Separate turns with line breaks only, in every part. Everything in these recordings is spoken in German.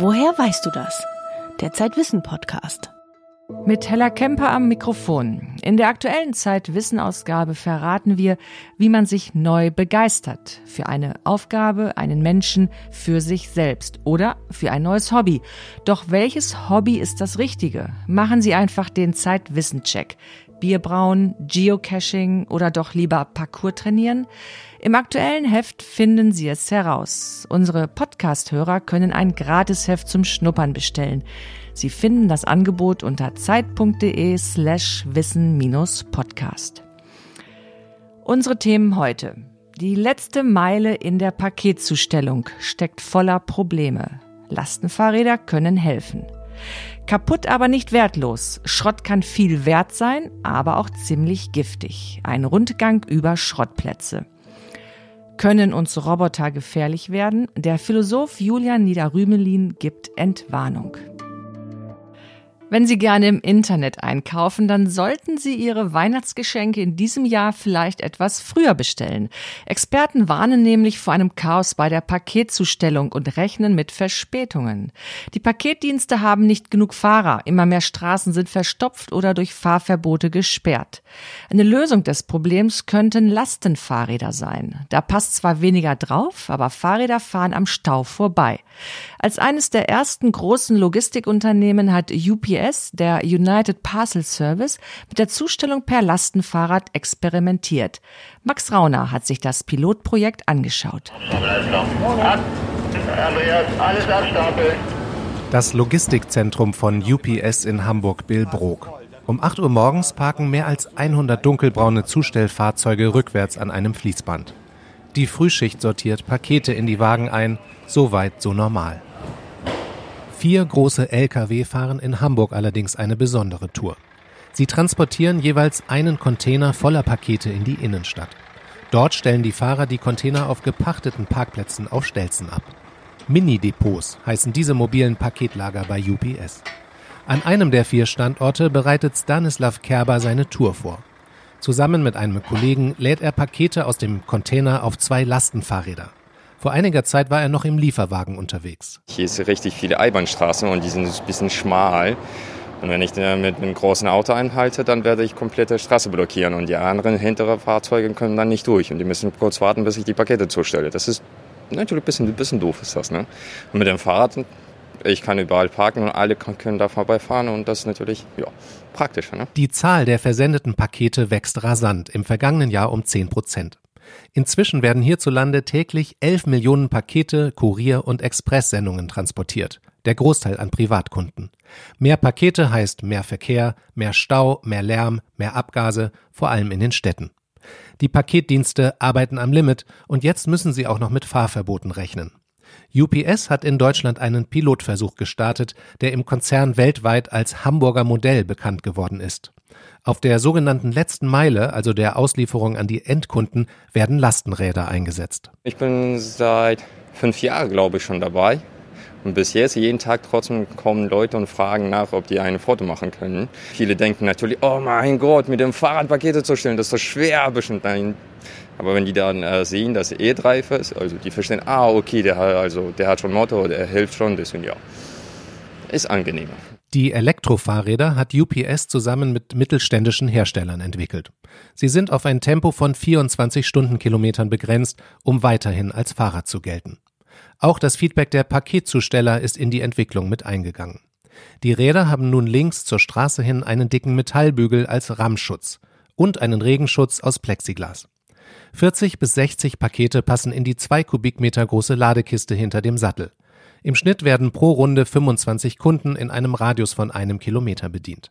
Woher weißt du das? Der Zeitwissen Podcast.
Mit Hella Kemper am Mikrofon. In der aktuellen Zeitwissen-Ausgabe verraten wir, wie man sich neu begeistert. Für eine Aufgabe, einen Menschen, für sich selbst oder für ein neues Hobby. Doch welches Hobby ist das Richtige? Machen Sie einfach den Zeitwissen-Check. Bierbrauen, Geocaching oder doch lieber Parkour trainieren? Im aktuellen Heft finden Sie es heraus. Unsere Podcast-Hörer können ein Gratisheft zum Schnuppern bestellen. Sie finden das Angebot unter zeit.de slash wissen-podcast. Unsere Themen heute. Die letzte Meile in der Paketzustellung steckt voller Probleme. Lastenfahrräder können helfen. Kaputt aber nicht wertlos. Schrott kann viel wert sein, aber auch ziemlich giftig. Ein Rundgang über Schrottplätze. Können uns Roboter gefährlich werden? Der Philosoph Julian Niederrümelin gibt Entwarnung. Wenn Sie gerne im Internet einkaufen, dann sollten Sie Ihre Weihnachtsgeschenke in diesem Jahr vielleicht etwas früher bestellen. Experten warnen nämlich vor einem Chaos bei der Paketzustellung und rechnen mit Verspätungen. Die Paketdienste haben nicht genug Fahrer, immer mehr Straßen sind verstopft oder durch Fahrverbote gesperrt. Eine Lösung des Problems könnten Lastenfahrräder sein. Da passt zwar weniger drauf, aber Fahrräder fahren am Stau vorbei. Als eines der ersten großen Logistikunternehmen hat UPS der United Parcel Service, mit der Zustellung per Lastenfahrrad experimentiert. Max Rauner hat sich das Pilotprojekt angeschaut.
Das Logistikzentrum von UPS in Hamburg-Billbrook. Um 8 Uhr morgens parken mehr als 100 dunkelbraune Zustellfahrzeuge rückwärts an einem Fließband. Die Frühschicht sortiert Pakete in die Wagen ein, so weit so normal. Vier große Lkw fahren in Hamburg allerdings eine besondere Tour. Sie transportieren jeweils einen Container voller Pakete in die Innenstadt. Dort stellen die Fahrer die Container auf gepachteten Parkplätzen auf Stelzen ab. Mini-Depots heißen diese mobilen Paketlager bei UPS. An einem der vier Standorte bereitet Stanislav Kerber seine Tour vor. Zusammen mit einem Kollegen lädt er Pakete aus dem Container auf zwei Lastenfahrräder. Vor einiger Zeit war er noch im Lieferwagen unterwegs.
Hier ist richtig viele Einbahnstraßen und die sind ein bisschen schmal. Und wenn ich mit einem großen Auto einhalte, dann werde ich komplette Straße blockieren und die anderen hintere Fahrzeuge können dann nicht durch und die müssen kurz warten, bis ich die Pakete zustelle. Das ist natürlich ein bisschen, ein bisschen doof ist das. Ne? Und mit dem Fahrrad, ich kann überall parken und alle können da vorbeifahren und das ist natürlich ja, praktisch. Ne?
Die Zahl der versendeten Pakete wächst rasant, im vergangenen Jahr um 10 Prozent. Inzwischen werden hierzulande täglich 11 Millionen Pakete, Kurier- und Expresssendungen transportiert, der Großteil an Privatkunden. Mehr Pakete heißt mehr Verkehr, mehr Stau, mehr Lärm, mehr Abgase, vor allem in den Städten. Die Paketdienste arbeiten am Limit und jetzt müssen sie auch noch mit Fahrverboten rechnen. UPS hat in Deutschland einen Pilotversuch gestartet, der im Konzern weltweit als Hamburger Modell bekannt geworden ist. Auf der sogenannten letzten Meile, also der Auslieferung an die Endkunden, werden Lastenräder eingesetzt.
Ich bin seit fünf Jahren, glaube ich, schon dabei. Und bis jetzt, jeden Tag trotzdem kommen Leute und fragen nach, ob die ein Foto machen können. Viele denken natürlich, oh mein Gott, mit dem Fahrrad Pakete zu stellen, das ist so schwer bestimmt. Nein. Aber wenn die dann äh, sehen, dass er E-Drive ist, also die verstehen, ah, okay, der, also, der hat schon Motor, der hilft schon, deswegen ja, ist angenehmer.
Die Elektrofahrräder hat UPS zusammen mit mittelständischen Herstellern entwickelt. Sie sind auf ein Tempo von 24 Stundenkilometern begrenzt, um weiterhin als Fahrrad zu gelten. Auch das Feedback der Paketzusteller ist in die Entwicklung mit eingegangen. Die Räder haben nun links zur Straße hin einen dicken Metallbügel als Rammschutz und einen Regenschutz aus Plexiglas. 40 bis 60 Pakete passen in die zwei Kubikmeter große Ladekiste hinter dem Sattel. Im Schnitt werden pro Runde 25 Kunden in einem Radius von einem Kilometer bedient.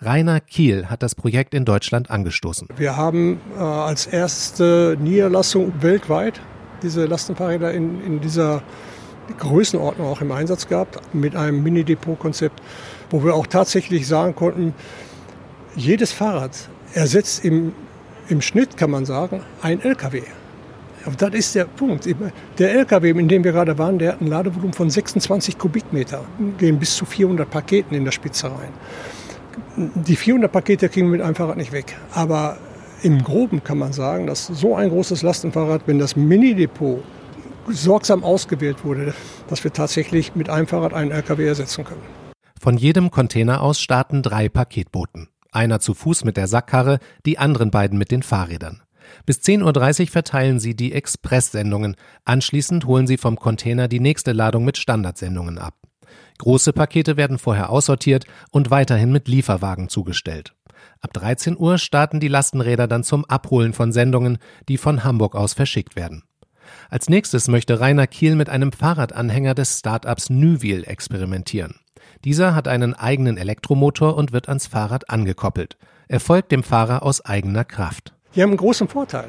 Rainer Kiel hat das Projekt in Deutschland angestoßen.
Wir haben äh, als erste Niederlassung weltweit diese Lastenfahrräder in, in dieser Größenordnung auch im Einsatz gehabt, mit einem Mini-Depot-Konzept, wo wir auch tatsächlich sagen konnten, jedes Fahrrad ersetzt im, im Schnitt, kann man sagen, ein LKW. Und das ist der Punkt. Der LKW, in dem wir gerade waren, der hat ein Ladevolumen von 26 Kubikmeter, gehen bis zu 400 Paketen in der Spitze rein. Die 400 Pakete kriegen wir mit einem Fahrrad nicht weg. Aber im Groben kann man sagen, dass so ein großes Lastenfahrrad, wenn das Mini-Depot sorgsam ausgewählt wurde, dass wir tatsächlich mit einem Fahrrad einen LKW ersetzen können.
Von jedem Container aus starten drei Paketbooten. Einer zu Fuß mit der Sackkarre, die anderen beiden mit den Fahrrädern. Bis 10.30 Uhr verteilen sie die Express-Sendungen. Anschließend holen sie vom Container die nächste Ladung mit Standardsendungen ab. Große Pakete werden vorher aussortiert und weiterhin mit Lieferwagen zugestellt. Ab 13 Uhr starten die Lastenräder dann zum Abholen von Sendungen, die von Hamburg aus verschickt werden. Als nächstes möchte Rainer Kiel mit einem Fahrradanhänger des Startups Nüwil experimentieren. Dieser hat einen eigenen Elektromotor und wird ans Fahrrad angekoppelt. Er folgt dem Fahrer aus eigener Kraft.
Die haben einen großen Vorteil.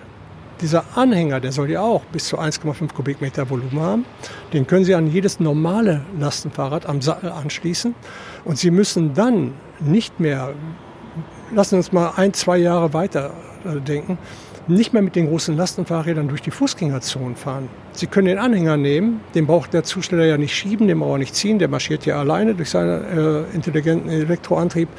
Dieser Anhänger, der soll ja auch bis zu 1,5 Kubikmeter Volumen haben. Den können Sie an jedes normale Lastenfahrrad am Sattel anschließen. Und Sie müssen dann nicht mehr, lassen Sie uns mal ein, zwei Jahre weiter äh, denken, nicht mehr mit den großen Lastenfahrrädern durch die Fußgängerzonen fahren. Sie können den Anhänger nehmen, den braucht der Zusteller ja nicht schieben, den braucht er nicht ziehen, der marschiert ja alleine durch seinen äh, intelligenten Elektroantrieb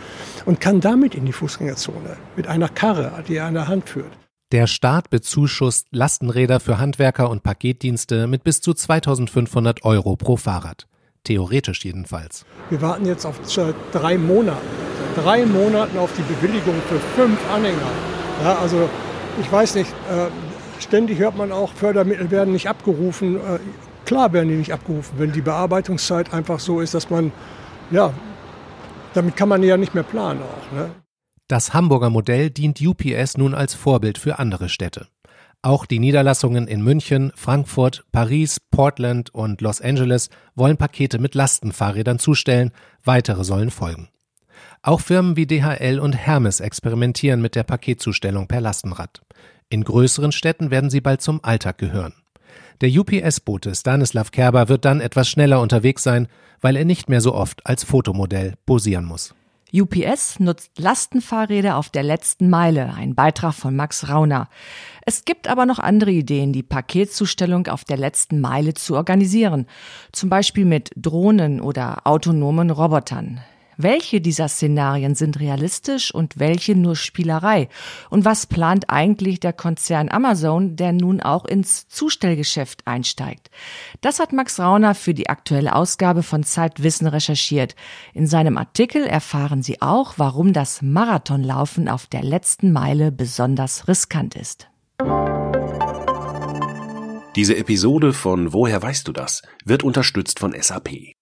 und kann damit in die Fußgängerzone mit einer Karre, die er an der Hand führt.
Der Staat bezuschusst Lastenräder für Handwerker und Paketdienste mit bis zu 2500 Euro pro Fahrrad. Theoretisch jedenfalls.
Wir warten jetzt auf drei Monate. Drei Monaten auf die Bewilligung für fünf Anhänger. Ja, also ich weiß nicht, äh, ständig hört man auch, Fördermittel werden nicht abgerufen. Äh, klar werden die nicht abgerufen, wenn die Bearbeitungszeit einfach so ist, dass man, ja, damit kann man ja nicht mehr planen auch. Ne?
Das Hamburger Modell dient UPS nun als Vorbild für andere Städte. Auch die Niederlassungen in München, Frankfurt, Paris, Portland und Los Angeles wollen Pakete mit Lastenfahrrädern zustellen, weitere sollen folgen. Auch Firmen wie DHL und Hermes experimentieren mit der Paketzustellung per Lastenrad. In größeren Städten werden sie bald zum Alltag gehören. Der UPS-Bote Stanislav Kerber wird dann etwas schneller unterwegs sein, weil er nicht mehr so oft als Fotomodell posieren muss.
UPS nutzt Lastenfahrräder auf der letzten Meile, ein Beitrag von Max Rauner. Es gibt aber noch andere Ideen, die Paketzustellung auf der letzten Meile zu organisieren, zum Beispiel mit Drohnen oder autonomen Robotern. Welche dieser Szenarien sind realistisch und welche nur Spielerei? Und was plant eigentlich der Konzern Amazon, der nun auch ins Zustellgeschäft einsteigt? Das hat Max Rauner für die aktuelle Ausgabe von Zeitwissen recherchiert. In seinem Artikel erfahren Sie auch, warum das Marathonlaufen auf der letzten Meile besonders riskant ist.
Diese Episode von Woher weißt du das wird unterstützt von SAP.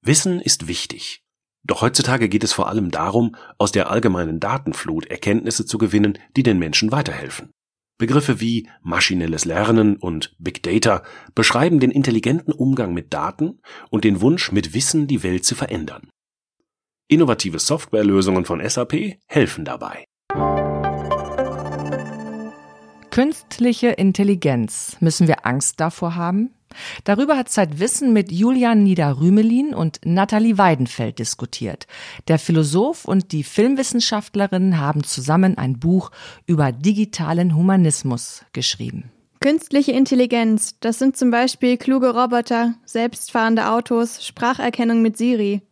Wissen ist wichtig. Doch heutzutage geht es vor allem darum, aus der allgemeinen Datenflut Erkenntnisse zu gewinnen, die den Menschen weiterhelfen. Begriffe wie maschinelles Lernen und Big Data beschreiben den intelligenten Umgang mit Daten und den Wunsch, mit Wissen die Welt zu verändern. Innovative Softwarelösungen von SAP helfen dabei.
Künstliche Intelligenz. Müssen wir Angst davor haben? Darüber hat Zeitwissen mit Julian Niederrümelin und Nathalie Weidenfeld diskutiert. Der Philosoph und die Filmwissenschaftlerin haben zusammen ein Buch über digitalen Humanismus geschrieben.
Künstliche Intelligenz, das sind zum Beispiel kluge Roboter, selbstfahrende Autos, Spracherkennung mit Siri.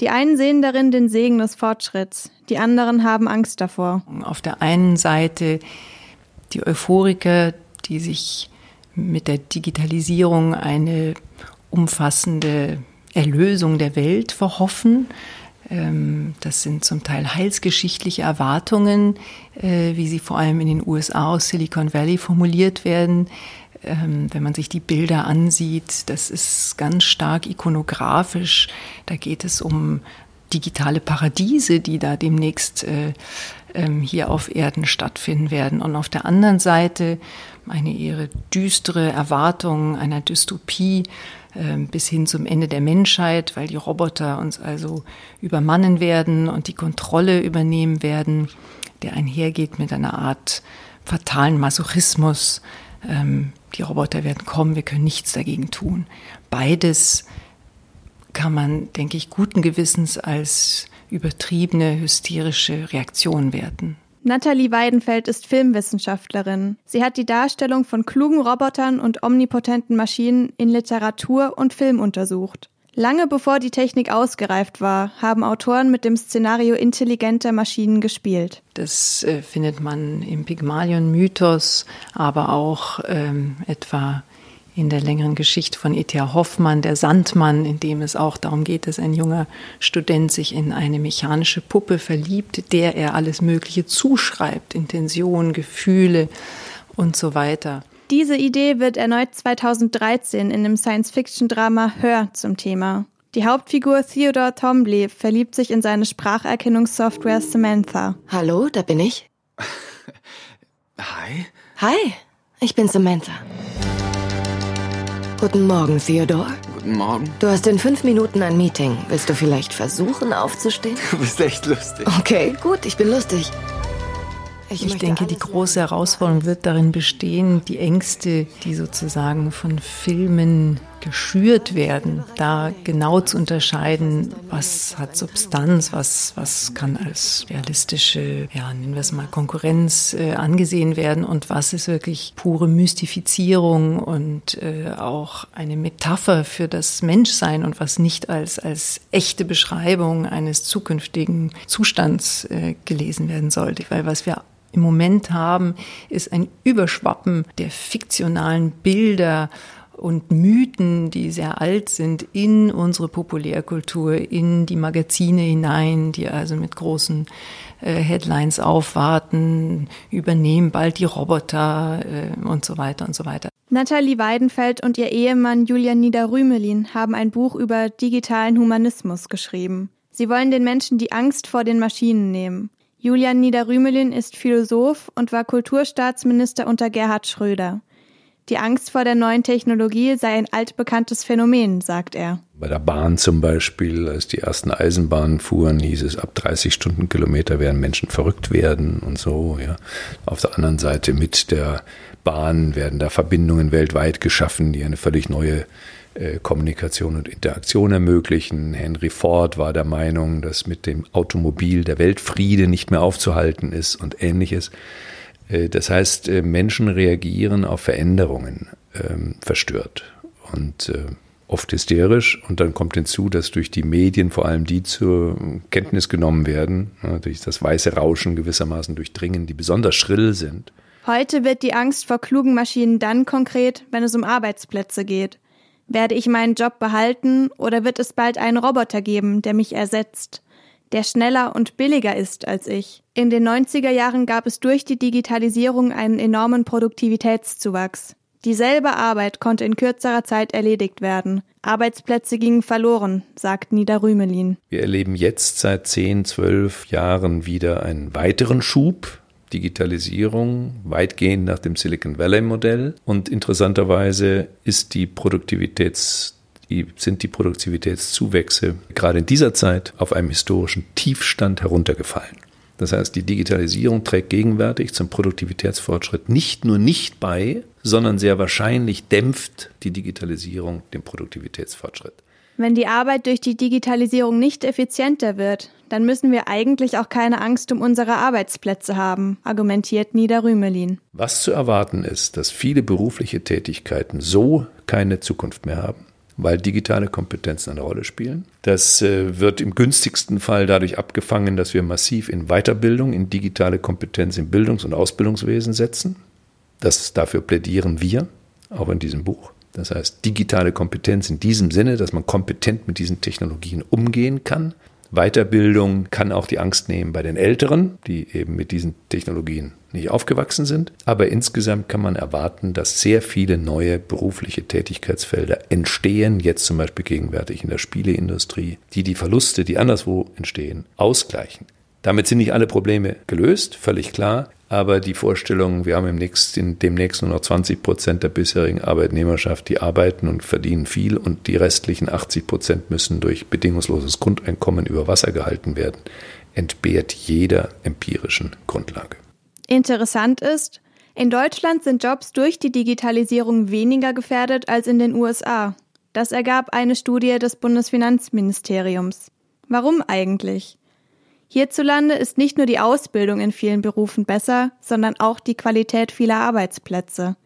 Die einen sehen darin den Segen des Fortschritts, die anderen haben Angst davor.
Auf der einen Seite die Euphoriker, die sich mit der Digitalisierung eine umfassende Erlösung der Welt verhoffen. Ähm, das sind zum Teil heilsgeschichtliche Erwartungen, äh, wie sie vor allem in den USA aus Silicon Valley formuliert werden. Ähm, wenn man sich die Bilder ansieht, das ist ganz stark ikonografisch. Da geht es um digitale Paradiese, die da demnächst äh, ähm, hier auf Erden stattfinden werden. Und auf der anderen Seite eine eher düstere Erwartung einer Dystopie äh, bis hin zum Ende der Menschheit, weil die Roboter uns also übermannen werden und die Kontrolle übernehmen werden, der einhergeht mit einer Art fatalen Masochismus. Ähm, die Roboter werden kommen, wir können nichts dagegen tun. Beides kann man, denke ich, guten Gewissens als übertriebene, hysterische Reaktion werten.
Nathalie Weidenfeld ist Filmwissenschaftlerin. Sie hat die Darstellung von klugen Robotern und omnipotenten Maschinen in Literatur und Film untersucht. Lange bevor die Technik ausgereift war, haben Autoren mit dem Szenario intelligenter Maschinen gespielt.
Das äh, findet man im Pygmalion-Mythos, aber auch ähm, etwa in der längeren Geschichte von E.T.A. Hoffmann, der Sandmann, in dem es auch darum geht, dass ein junger Student sich in eine mechanische Puppe verliebt, der er alles Mögliche zuschreibt, Intention, Gefühle und so weiter.
Diese Idee wird erneut 2013 in dem Science-Fiction-Drama Hör zum Thema. Die Hauptfigur Theodore Tombly verliebt sich in seine Spracherkennungssoftware Samantha.
Hallo, da bin ich.
Hi.
Hi, ich bin Samantha. Guten Morgen, Theodore.
Guten Morgen.
Du hast in fünf Minuten ein Meeting. Willst du vielleicht versuchen, aufzustehen?
Du bist echt lustig.
Okay, gut, ich bin lustig.
Ich, ich denke, die große Herausforderung wird darin bestehen, die Ängste, die sozusagen von Filmen geschürt werden, da genau zu unterscheiden, was hat Substanz, was, was kann als realistische, ja, nennen wir es mal Konkurrenz äh, angesehen werden und was ist wirklich pure Mystifizierung und äh, auch eine Metapher für das Menschsein und was nicht als, als echte Beschreibung eines zukünftigen Zustands äh, gelesen werden sollte. Weil was wir im Moment haben, ist ein Überschwappen der fiktionalen Bilder und Mythen, die sehr alt sind, in unsere Populärkultur, in die Magazine hinein, die also mit großen äh, Headlines aufwarten, übernehmen bald die Roboter äh, und so weiter und so weiter.
Nathalie Weidenfeld und ihr Ehemann Julian Niederrümelin haben ein Buch über digitalen Humanismus geschrieben. Sie wollen den Menschen die Angst vor den Maschinen nehmen. Julian Niederrümelin ist Philosoph und war Kulturstaatsminister unter Gerhard Schröder. Die Angst vor der neuen Technologie sei ein altbekanntes Phänomen, sagt er.
Bei der Bahn zum Beispiel, als die ersten Eisenbahnen fuhren, hieß es, ab 30 Stundenkilometer werden Menschen verrückt werden und so. Ja. Auf der anderen Seite mit der Bahn werden da Verbindungen weltweit geschaffen, die eine völlig neue äh, Kommunikation und Interaktion ermöglichen. Henry Ford war der Meinung, dass mit dem Automobil der Weltfriede nicht mehr aufzuhalten ist und ähnliches. Äh, das heißt, äh, Menschen reagieren auf Veränderungen ähm, verstört und äh, oft hysterisch. Und dann kommt hinzu, dass durch die Medien vor allem die zur Kenntnis genommen werden, durch das weiße Rauschen gewissermaßen durchdringen, die besonders schrill sind.
Heute wird die Angst vor klugen Maschinen dann konkret, wenn es um Arbeitsplätze geht. Werde ich meinen Job behalten oder wird es bald einen Roboter geben, der mich ersetzt? Der schneller und billiger ist als ich. In den 90er Jahren gab es durch die Digitalisierung einen enormen Produktivitätszuwachs. Dieselbe Arbeit konnte in kürzerer Zeit erledigt werden. Arbeitsplätze gingen verloren, sagt Nida Rümelin.
Wir erleben jetzt seit 10, 12 Jahren wieder einen weiteren Schub. Digitalisierung, weitgehend nach dem Silicon Valley Modell. Und interessanterweise ist die Produktivitäts die, sind die Produktivitätszuwächse gerade in dieser Zeit auf einem historischen Tiefstand heruntergefallen. Das heißt, die Digitalisierung trägt gegenwärtig zum Produktivitätsfortschritt nicht nur nicht bei, sondern sehr wahrscheinlich dämpft die Digitalisierung den Produktivitätsfortschritt.
Wenn die Arbeit durch die Digitalisierung nicht effizienter wird, dann müssen wir eigentlich auch keine Angst um unsere Arbeitsplätze haben, argumentiert Nida Rümelin.
Was zu erwarten ist, dass viele berufliche Tätigkeiten so keine Zukunft mehr haben weil digitale Kompetenzen eine Rolle spielen. Das äh, wird im günstigsten Fall dadurch abgefangen, dass wir massiv in Weiterbildung, in digitale Kompetenz im Bildungs- und Ausbildungswesen setzen. Das, dafür plädieren wir, auch in diesem Buch. Das heißt, digitale Kompetenz in diesem Sinne, dass man kompetent mit diesen Technologien umgehen kann. Weiterbildung kann auch die Angst nehmen bei den Älteren, die eben mit diesen Technologien nicht aufgewachsen sind. Aber insgesamt kann man erwarten, dass sehr viele neue berufliche Tätigkeitsfelder entstehen, jetzt zum Beispiel gegenwärtig in der Spieleindustrie, die die Verluste, die anderswo entstehen, ausgleichen. Damit sind nicht alle Probleme gelöst, völlig klar. Aber die Vorstellung, wir haben im nächsten, demnächst nur noch 20 Prozent der bisherigen Arbeitnehmerschaft, die arbeiten und verdienen viel und die restlichen 80 Prozent müssen durch bedingungsloses Grundeinkommen über Wasser gehalten werden, entbehrt jeder empirischen Grundlage.
Interessant ist, in Deutschland sind Jobs durch die Digitalisierung weniger gefährdet als in den USA. Das ergab eine Studie des Bundesfinanzministeriums. Warum eigentlich? Hierzulande ist nicht nur die Ausbildung in vielen Berufen besser, sondern auch die Qualität vieler Arbeitsplätze.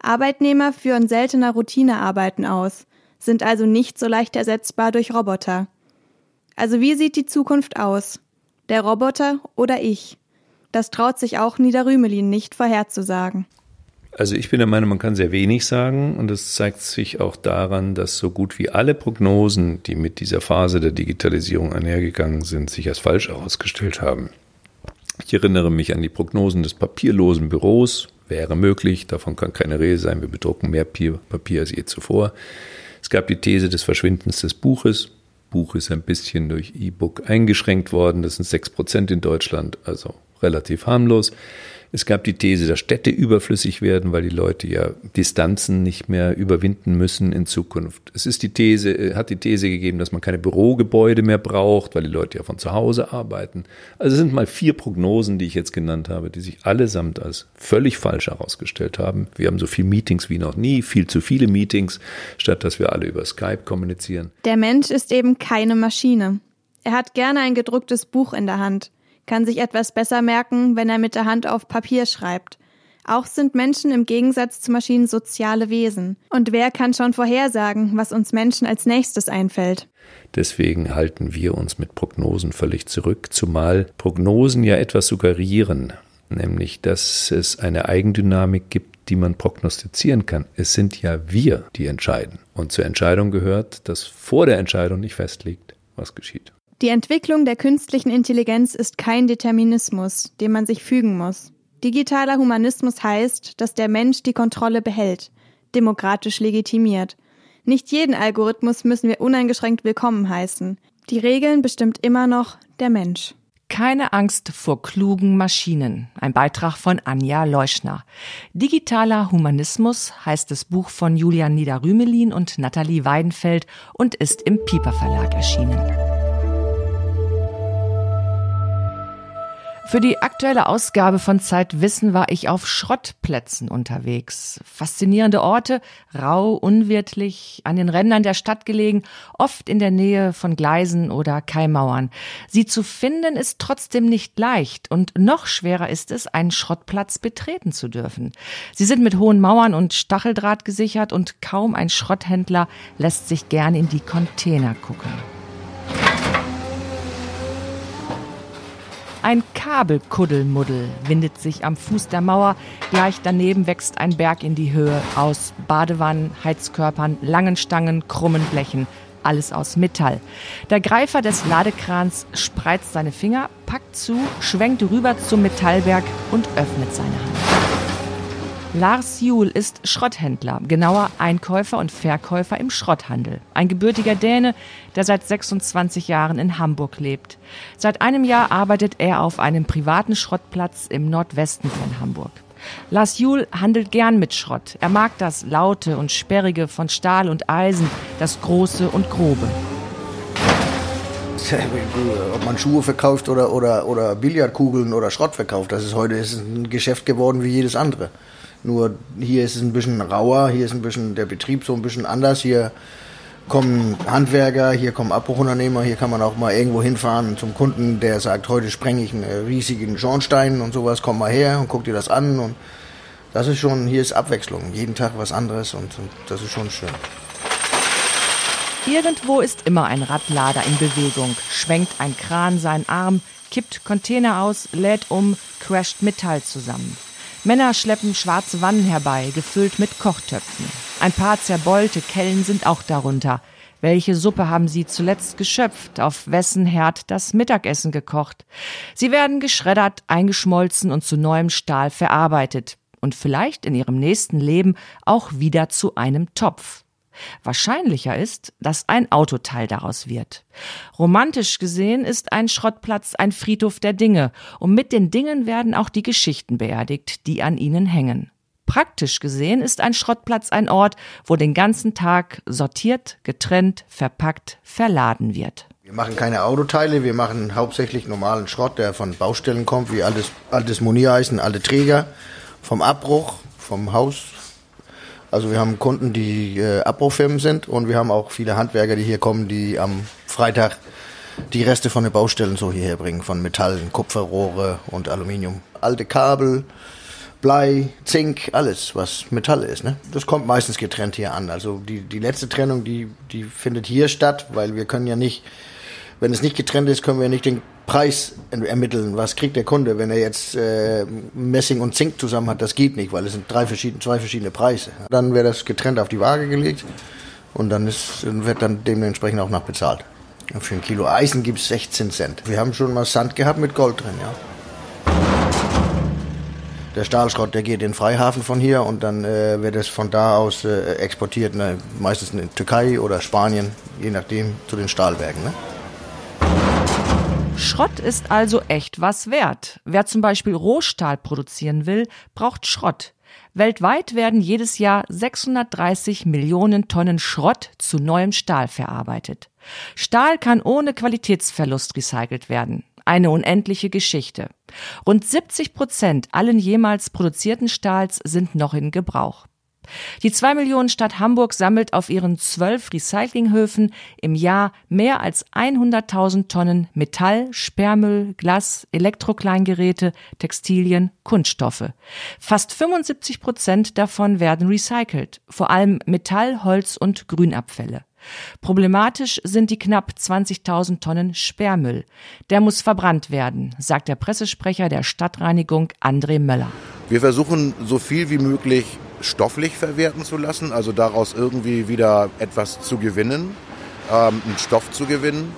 Arbeitnehmer führen seltener Routinearbeiten aus, sind also nicht so leicht ersetzbar durch Roboter. Also wie sieht die Zukunft aus? Der Roboter oder ich? Das traut sich auch Niederrümelin nicht vorherzusagen.
Also ich bin der Meinung, man kann sehr wenig sagen und das zeigt sich auch daran, dass so gut wie alle Prognosen, die mit dieser Phase der Digitalisierung einhergegangen sind, sich als falsch herausgestellt haben. Ich erinnere mich an die Prognosen des papierlosen Büros. Wäre möglich, davon kann keine Rede sein. Wir bedrucken mehr Papier als je zuvor. Es gab die These des Verschwindens des Buches. Buch ist ein bisschen durch E-Book eingeschränkt worden. Das sind sechs Prozent in Deutschland, also relativ harmlos. Es gab die These, dass Städte überflüssig werden, weil die Leute ja Distanzen nicht mehr überwinden müssen in Zukunft. Es ist die These, äh, hat die These gegeben, dass man keine Bürogebäude mehr braucht, weil die Leute ja von zu Hause arbeiten. Also es sind mal vier Prognosen, die ich jetzt genannt habe, die sich allesamt als völlig falsch herausgestellt haben. Wir haben so viele Meetings wie noch nie, viel zu viele Meetings, statt dass wir alle über Skype kommunizieren.
Der Mensch ist eben keine Maschine. Er hat gerne ein gedrucktes Buch in der Hand kann sich etwas besser merken, wenn er mit der Hand auf Papier schreibt. Auch sind Menschen im Gegensatz zu Maschinen soziale Wesen. Und wer kann schon vorhersagen, was uns Menschen als nächstes einfällt?
Deswegen halten wir uns mit Prognosen völlig zurück, zumal Prognosen ja etwas suggerieren, nämlich dass es eine Eigendynamik gibt, die man prognostizieren kann. Es sind ja wir, die entscheiden. Und zur Entscheidung gehört, dass vor der Entscheidung nicht festliegt, was geschieht.
Die Entwicklung der künstlichen Intelligenz ist kein Determinismus, dem man sich fügen muss. Digitaler Humanismus heißt, dass der Mensch die Kontrolle behält, demokratisch legitimiert. Nicht jeden Algorithmus müssen wir uneingeschränkt willkommen heißen. Die Regeln bestimmt immer noch der Mensch.
Keine Angst vor klugen Maschinen. Ein Beitrag von Anja Leuschner. Digitaler Humanismus heißt das Buch von Julian Niederrümelin und Nathalie Weidenfeld und ist im Pieper Verlag erschienen. Für die aktuelle Ausgabe von Zeitwissen war ich auf Schrottplätzen unterwegs. Faszinierende Orte, rau, unwirtlich, an den Rändern der Stadt gelegen, oft in der Nähe von Gleisen oder Kaimauern. Sie zu finden ist trotzdem nicht leicht und noch schwerer ist es, einen Schrottplatz betreten zu dürfen. Sie sind mit hohen Mauern und Stacheldraht gesichert und kaum ein Schrotthändler lässt sich gern in die Container gucken. Ein Kabelkuddelmuddel windet sich am Fuß der Mauer. Gleich daneben wächst ein Berg in die Höhe aus Badewannen, Heizkörpern, langen Stangen, krummen Blechen. Alles aus Metall. Der Greifer des Ladekrans spreizt seine Finger, packt zu, schwenkt rüber zum Metallberg und öffnet seine Hand. Lars Juhl ist Schrotthändler, genauer Einkäufer und Verkäufer im Schrotthandel. Ein gebürtiger Däne, der seit 26 Jahren in Hamburg lebt. Seit einem Jahr arbeitet er auf einem privaten Schrottplatz im Nordwesten von Hamburg. Lars Juhl handelt gern mit Schrott. Er mag das Laute und Sperrige von Stahl und Eisen, das Große und Grobe.
Ob man Schuhe verkauft oder, oder, oder Billardkugeln oder Schrott verkauft, das ist heute ist ein Geschäft geworden wie jedes andere. Nur hier ist es ein bisschen rauer, hier ist ein bisschen der Betrieb so ein bisschen anders. Hier kommen Handwerker, hier kommen Abbruchunternehmer, hier kann man auch mal irgendwo hinfahren zum Kunden, der sagt, heute sprenge ich einen riesigen Schornstein und sowas, komm mal her und guck dir das an und das ist schon, hier ist Abwechslung, jeden Tag was anderes und, und das ist schon schön.
Irgendwo ist immer ein Radlader in Bewegung, schwenkt ein Kran seinen Arm, kippt Container aus, lädt um, crasht Metall zusammen. Männer schleppen schwarze Wannen herbei, gefüllt mit Kochtöpfen. Ein paar zerbeulte Kellen sind auch darunter. Welche Suppe haben Sie zuletzt geschöpft? Auf wessen Herd das Mittagessen gekocht? Sie werden geschreddert, eingeschmolzen und zu neuem Stahl verarbeitet. Und vielleicht in Ihrem nächsten Leben auch wieder zu einem Topf. Wahrscheinlicher ist, dass ein Autoteil daraus wird. Romantisch gesehen ist ein Schrottplatz ein Friedhof der Dinge, und mit den Dingen werden auch die Geschichten beerdigt, die an ihnen hängen. Praktisch gesehen ist ein Schrottplatz ein Ort, wo den ganzen Tag sortiert, getrennt, verpackt, verladen wird.
Wir machen keine Autoteile, wir machen hauptsächlich normalen Schrott, der von Baustellen kommt, wie altes, altes Moniereisen, alte Träger, vom Abbruch, vom Haus, also wir haben Kunden, die äh, Abbruchfirmen sind und wir haben auch viele Handwerker, die hier kommen, die am Freitag die Reste von den Baustellen so hierher bringen, von Metallen, Kupferrohre und Aluminium. Alte Kabel, Blei, Zink, alles, was Metall ist. Ne? Das kommt meistens getrennt hier an. Also die, die letzte Trennung, die, die findet hier statt, weil wir können ja nicht Wenn es nicht getrennt ist, können wir nicht den Preis ermitteln. Was kriegt der Kunde, wenn er jetzt äh, Messing und Zink zusammen hat? Das geht nicht, weil es sind drei verschiedene, zwei verschiedene Preise. Dann wäre das getrennt auf die Waage gelegt und dann ist, wird dann dementsprechend auch nachbezahlt. Für ein Kilo Eisen gibt es 16 Cent. Wir haben schon mal Sand gehabt mit Gold drin, ja. Der Stahlschrott, der geht in den Freihafen von hier und dann äh, wird es von da aus äh, exportiert, ne, meistens in Türkei oder Spanien, je nachdem, zu den Stahlwerken. Ne?
Schrott ist also echt was wert. Wer zum Beispiel Rohstahl produzieren will, braucht Schrott. Weltweit werden jedes Jahr 630 Millionen Tonnen Schrott zu neuem Stahl verarbeitet. Stahl kann ohne Qualitätsverlust recycelt werden. Eine unendliche Geschichte. Rund 70 Prozent allen jemals produzierten Stahls sind noch in Gebrauch. Die zwei Millionen Stadt Hamburg sammelt auf ihren zwölf Recyclinghöfen im Jahr mehr als 100.000 Tonnen Metall, Sperrmüll, Glas, Elektrokleingeräte, Textilien, Kunststoffe. Fast 75 Prozent davon werden recycelt, vor allem Metall, Holz und Grünabfälle. Problematisch sind die knapp 20.000 Tonnen Sperrmüll. Der muss verbrannt werden, sagt der Pressesprecher der Stadtreinigung André Möller.
Wir versuchen so viel wie möglich stofflich verwerten zu lassen, also daraus irgendwie wieder etwas zu gewinnen, ähm, einen Stoff zu gewinnen.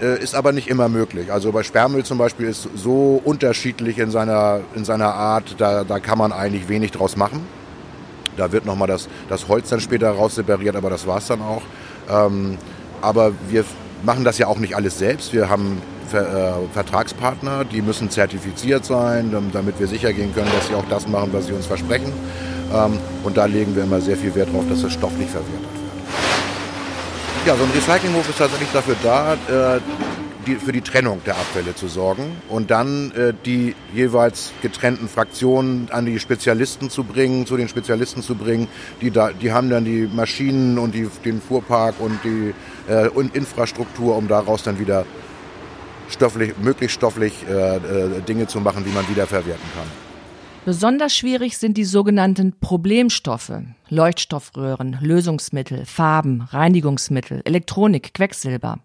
Äh, ist aber nicht immer möglich. Also bei Sperrmüll zum Beispiel ist so unterschiedlich in seiner, in seiner Art, da, da kann man eigentlich wenig draus machen. Da wird nochmal das, das Holz dann später raus separiert, aber das war es dann auch. Ähm, aber wir machen das ja auch nicht alles selbst. Wir haben Ver, äh, Vertragspartner, die müssen zertifiziert sein, damit wir sicher gehen können, dass sie auch das machen, was sie uns versprechen. Ähm, und da legen wir immer sehr viel Wert darauf, dass das stofflich verwertet wird. Ja, so ein Recyclinghof ist tatsächlich dafür da, äh, die, für die Trennung der Abfälle zu sorgen und dann äh, die jeweils getrennten Fraktionen an die Spezialisten zu bringen, zu den Spezialisten zu bringen. Die, da, die haben dann die Maschinen und die, den Fuhrpark und die äh, und Infrastruktur, um daraus dann wieder stofflich, möglichst stofflich äh, äh, Dinge zu machen, die man wiederverwerten kann.
Besonders schwierig sind die sogenannten Problemstoffe. Leuchtstoffröhren, Lösungsmittel, Farben, Reinigungsmittel, Elektronik, Quecksilber.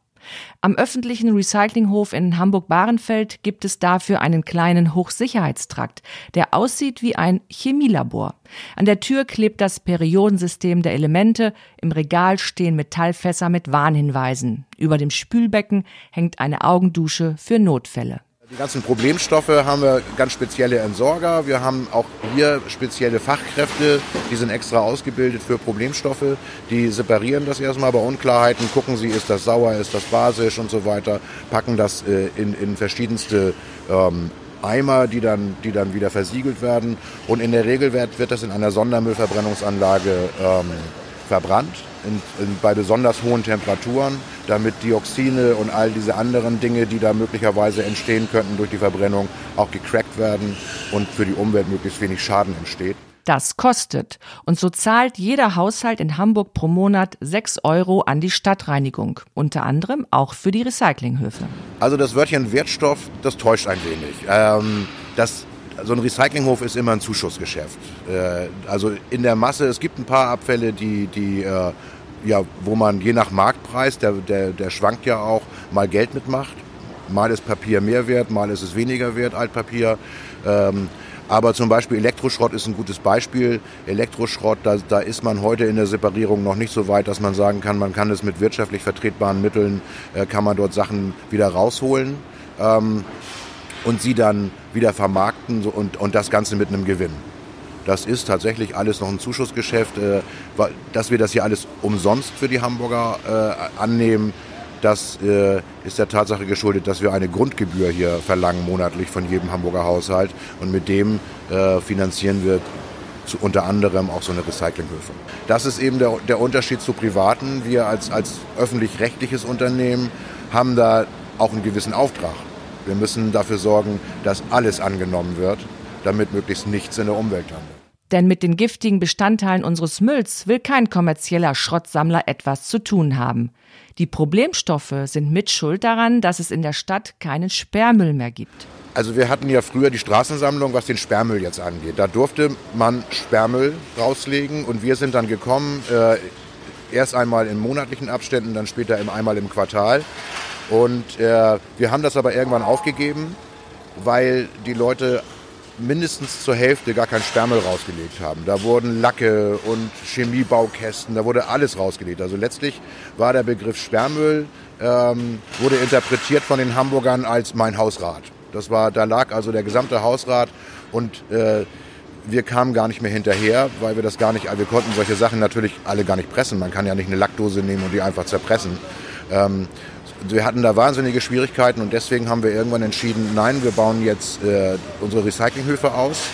Am öffentlichen Recyclinghof in Hamburg-Bahrenfeld gibt es dafür einen kleinen Hochsicherheitstrakt, der aussieht wie ein Chemielabor. An der Tür klebt das Periodensystem der Elemente, im Regal stehen Metallfässer mit Warnhinweisen. Über dem Spülbecken hängt eine Augendusche für Notfälle.
Die ganzen Problemstoffe haben wir ganz spezielle Entsorger. Wir haben auch hier spezielle Fachkräfte, die sind extra ausgebildet für Problemstoffe. Die separieren das erstmal bei Unklarheiten, gucken sie, ist das sauer, ist das basisch und so weiter, packen das äh, in, in verschiedenste ähm, Eimer, die dann, die dann wieder versiegelt werden. Und in der Regel wird, wird das in einer Sondermüllverbrennungsanlage ähm, verbrannt in, in, bei besonders hohen Temperaturen, damit Dioxine und all diese anderen Dinge, die da möglicherweise entstehen könnten durch die Verbrennung, auch gecrackt werden und für die Umwelt möglichst wenig Schaden entsteht.
Das kostet. Und so zahlt jeder Haushalt in Hamburg pro Monat 6 Euro an die Stadtreinigung. Unter anderem auch für die Recyclinghöfe.
Also das Wörtchen Wertstoff, das täuscht ein wenig. Ähm, das so ein Recyclinghof ist immer ein Zuschussgeschäft. Äh, also in der Masse, es gibt ein paar Abfälle, die, die äh, ja, wo man je nach Marktpreis, der, der, der schwankt ja auch, mal Geld mitmacht. Mal ist Papier mehr wert, mal ist es weniger wert, Altpapier. Ähm, aber zum Beispiel Elektroschrott ist ein gutes Beispiel. Elektroschrott, da, da ist man heute in der Separierung noch nicht so weit, dass man sagen kann, man kann es mit wirtschaftlich vertretbaren Mitteln, äh, kann man dort Sachen wieder rausholen. Und sie dann wieder vermarkten und, und das Ganze mit einem Gewinn. Das ist tatsächlich alles noch ein Zuschussgeschäft. Äh, dass wir das hier alles umsonst für die Hamburger äh, annehmen, das äh, ist der Tatsache geschuldet, dass wir eine Grundgebühr hier verlangen monatlich von jedem Hamburger Haushalt und mit dem äh, finanzieren wir zu, unter anderem auch so eine Recyclinghöfe. Das ist eben der, der Unterschied zu Privaten. Wir als, als öffentlich-rechtliches Unternehmen haben da auch einen gewissen Auftrag. Wir müssen dafür sorgen, dass alles angenommen wird, damit möglichst nichts in der Umwelt landet.
Denn mit den giftigen Bestandteilen unseres Mülls will kein kommerzieller Schrottsammler etwas zu tun haben. Die Problemstoffe sind Mitschuld daran, dass es in der Stadt keinen Sperrmüll mehr gibt.
Also wir hatten ja früher die Straßensammlung, was den Sperrmüll jetzt angeht. Da durfte man Sperrmüll rauslegen und wir sind dann gekommen, äh, erst einmal in monatlichen Abständen, dann später einmal im Quartal Und äh, wir haben das aber irgendwann aufgegeben, weil die Leute mindestens zur Hälfte gar kein Sperrmüll rausgelegt haben. Da wurden Lacke und Chemiebaukästen, da wurde alles rausgelegt. Also letztlich war der Begriff Sperrmüll, ähm, wurde interpretiert von den Hamburgern als mein Hausrat. Das war, da lag also der gesamte Hausrat und äh, wir kamen gar nicht mehr hinterher, weil wir das gar nicht, wir konnten solche Sachen natürlich alle gar nicht pressen. Man kann ja nicht eine Lackdose nehmen und die einfach zerpressen. Ähm, wir hatten da wahnsinnige Schwierigkeiten und deswegen haben wir irgendwann entschieden, nein, wir bauen jetzt äh, unsere Recyclinghöfe aus.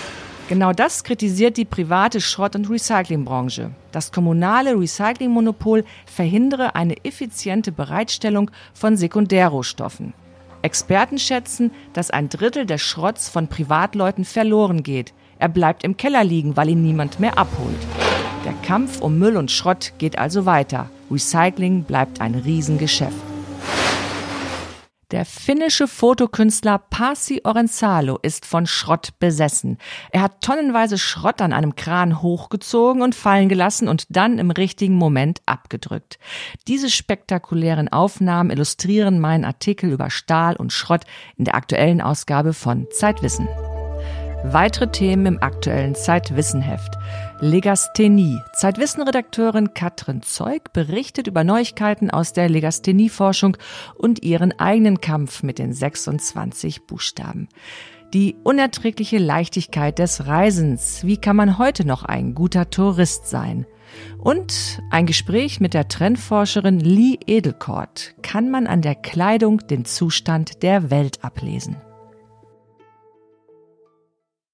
Genau das kritisiert die private Schrott- und Recyclingbranche. Das kommunale Recyclingmonopol verhindere eine effiziente Bereitstellung von Sekundärrohstoffen. Experten schätzen, dass ein Drittel des Schrotts von Privatleuten verloren geht. Er bleibt im Keller liegen, weil ihn niemand mehr abholt. Der Kampf um Müll und Schrott geht also weiter. Recycling bleibt ein Riesengeschäft. Der finnische Fotokünstler Pasi Orensalo ist von Schrott besessen. Er hat tonnenweise Schrott an einem Kran hochgezogen und fallen gelassen und dann im richtigen Moment abgedrückt. Diese spektakulären Aufnahmen illustrieren meinen Artikel über Stahl und Schrott in der aktuellen Ausgabe von Zeitwissen. Weitere Themen im aktuellen Zeitwissenheft. Legasthenie. Zeitwissen-Redakteurin Katrin Zeug berichtet über Neuigkeiten aus der Legasthenie-Forschung und ihren eigenen Kampf mit den 26 Buchstaben. Die unerträgliche Leichtigkeit des Reisens. Wie kann man heute noch ein guter Tourist sein? Und ein Gespräch mit der Trendforscherin Lee Edelkort. Kann man an der Kleidung den Zustand der Welt ablesen?